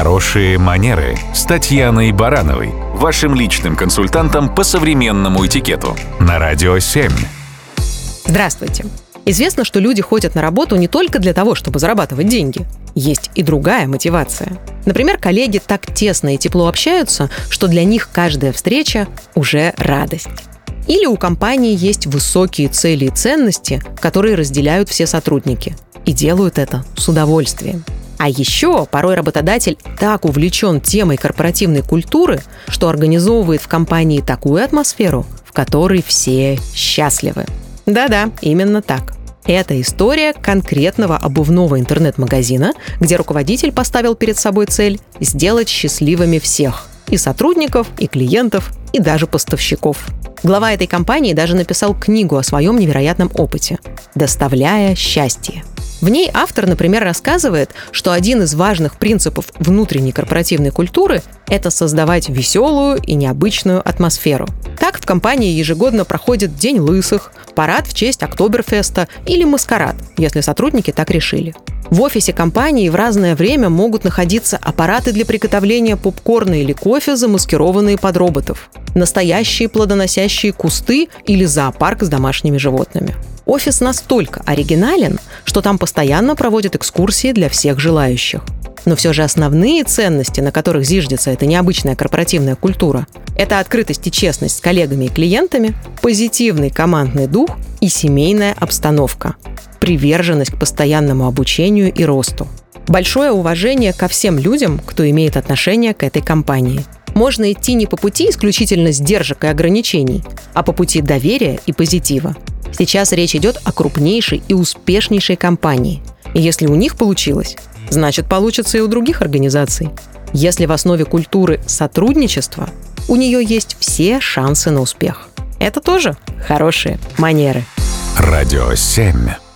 Хорошие манеры с Татьяной Барановой, вашим личным консультантом по современному этикету на Радио 7. Здравствуйте. Известно, что люди ходят на работу не только для того, чтобы зарабатывать деньги. Есть и другая мотивация. Например, коллеги так тесно и тепло общаются, что для них каждая встреча уже радость. Или у компании есть высокие цели и ценности, которые разделяют все сотрудники. И делают это с удовольствием. А еще порой работодатель так увлечен темой корпоративной культуры, что организовывает в компании такую атмосферу, в которой все счастливы. Да-да, именно так. Это история конкретного обувного интернет-магазина, где руководитель поставил перед собой цель сделать счастливыми всех – и сотрудников, и клиентов, и даже поставщиков. Глава этой компании даже написал книгу о своем невероятном опыте «Доставляя счастье». В ней автор, например, рассказывает, что один из важных принципов внутренней корпоративной культуры – это создавать веселую и необычную атмосферу. Так в компании ежегодно проходит День лысых, парад в честь Октоберфеста или маскарад, если сотрудники так решили. В офисе компании в разное время могут находиться аппараты для приготовления попкорна или кофе, замаскированные под роботов, настоящие плодоносящие кусты или зоопарк с домашними животными. Офис настолько оригинален, что там постоянно проводят экскурсии для всех желающих. Но все же основные ценности, на которых зиждется эта необычная корпоративная культура, это открытость и честность с коллегами и клиентами, позитивный командный дух и семейная обстановка, приверженность к постоянному обучению и росту. Большое уважение ко всем людям, кто имеет отношение к этой компании. Можно идти не по пути исключительно сдержек и ограничений, а по пути доверия и позитива. Сейчас речь идет о крупнейшей и успешнейшей компании. И если у них получилось, значит получится и у других организаций. Если в основе культуры сотрудничество, у нее есть все шансы на успех. Это тоже хорошие манеры. Радио 7.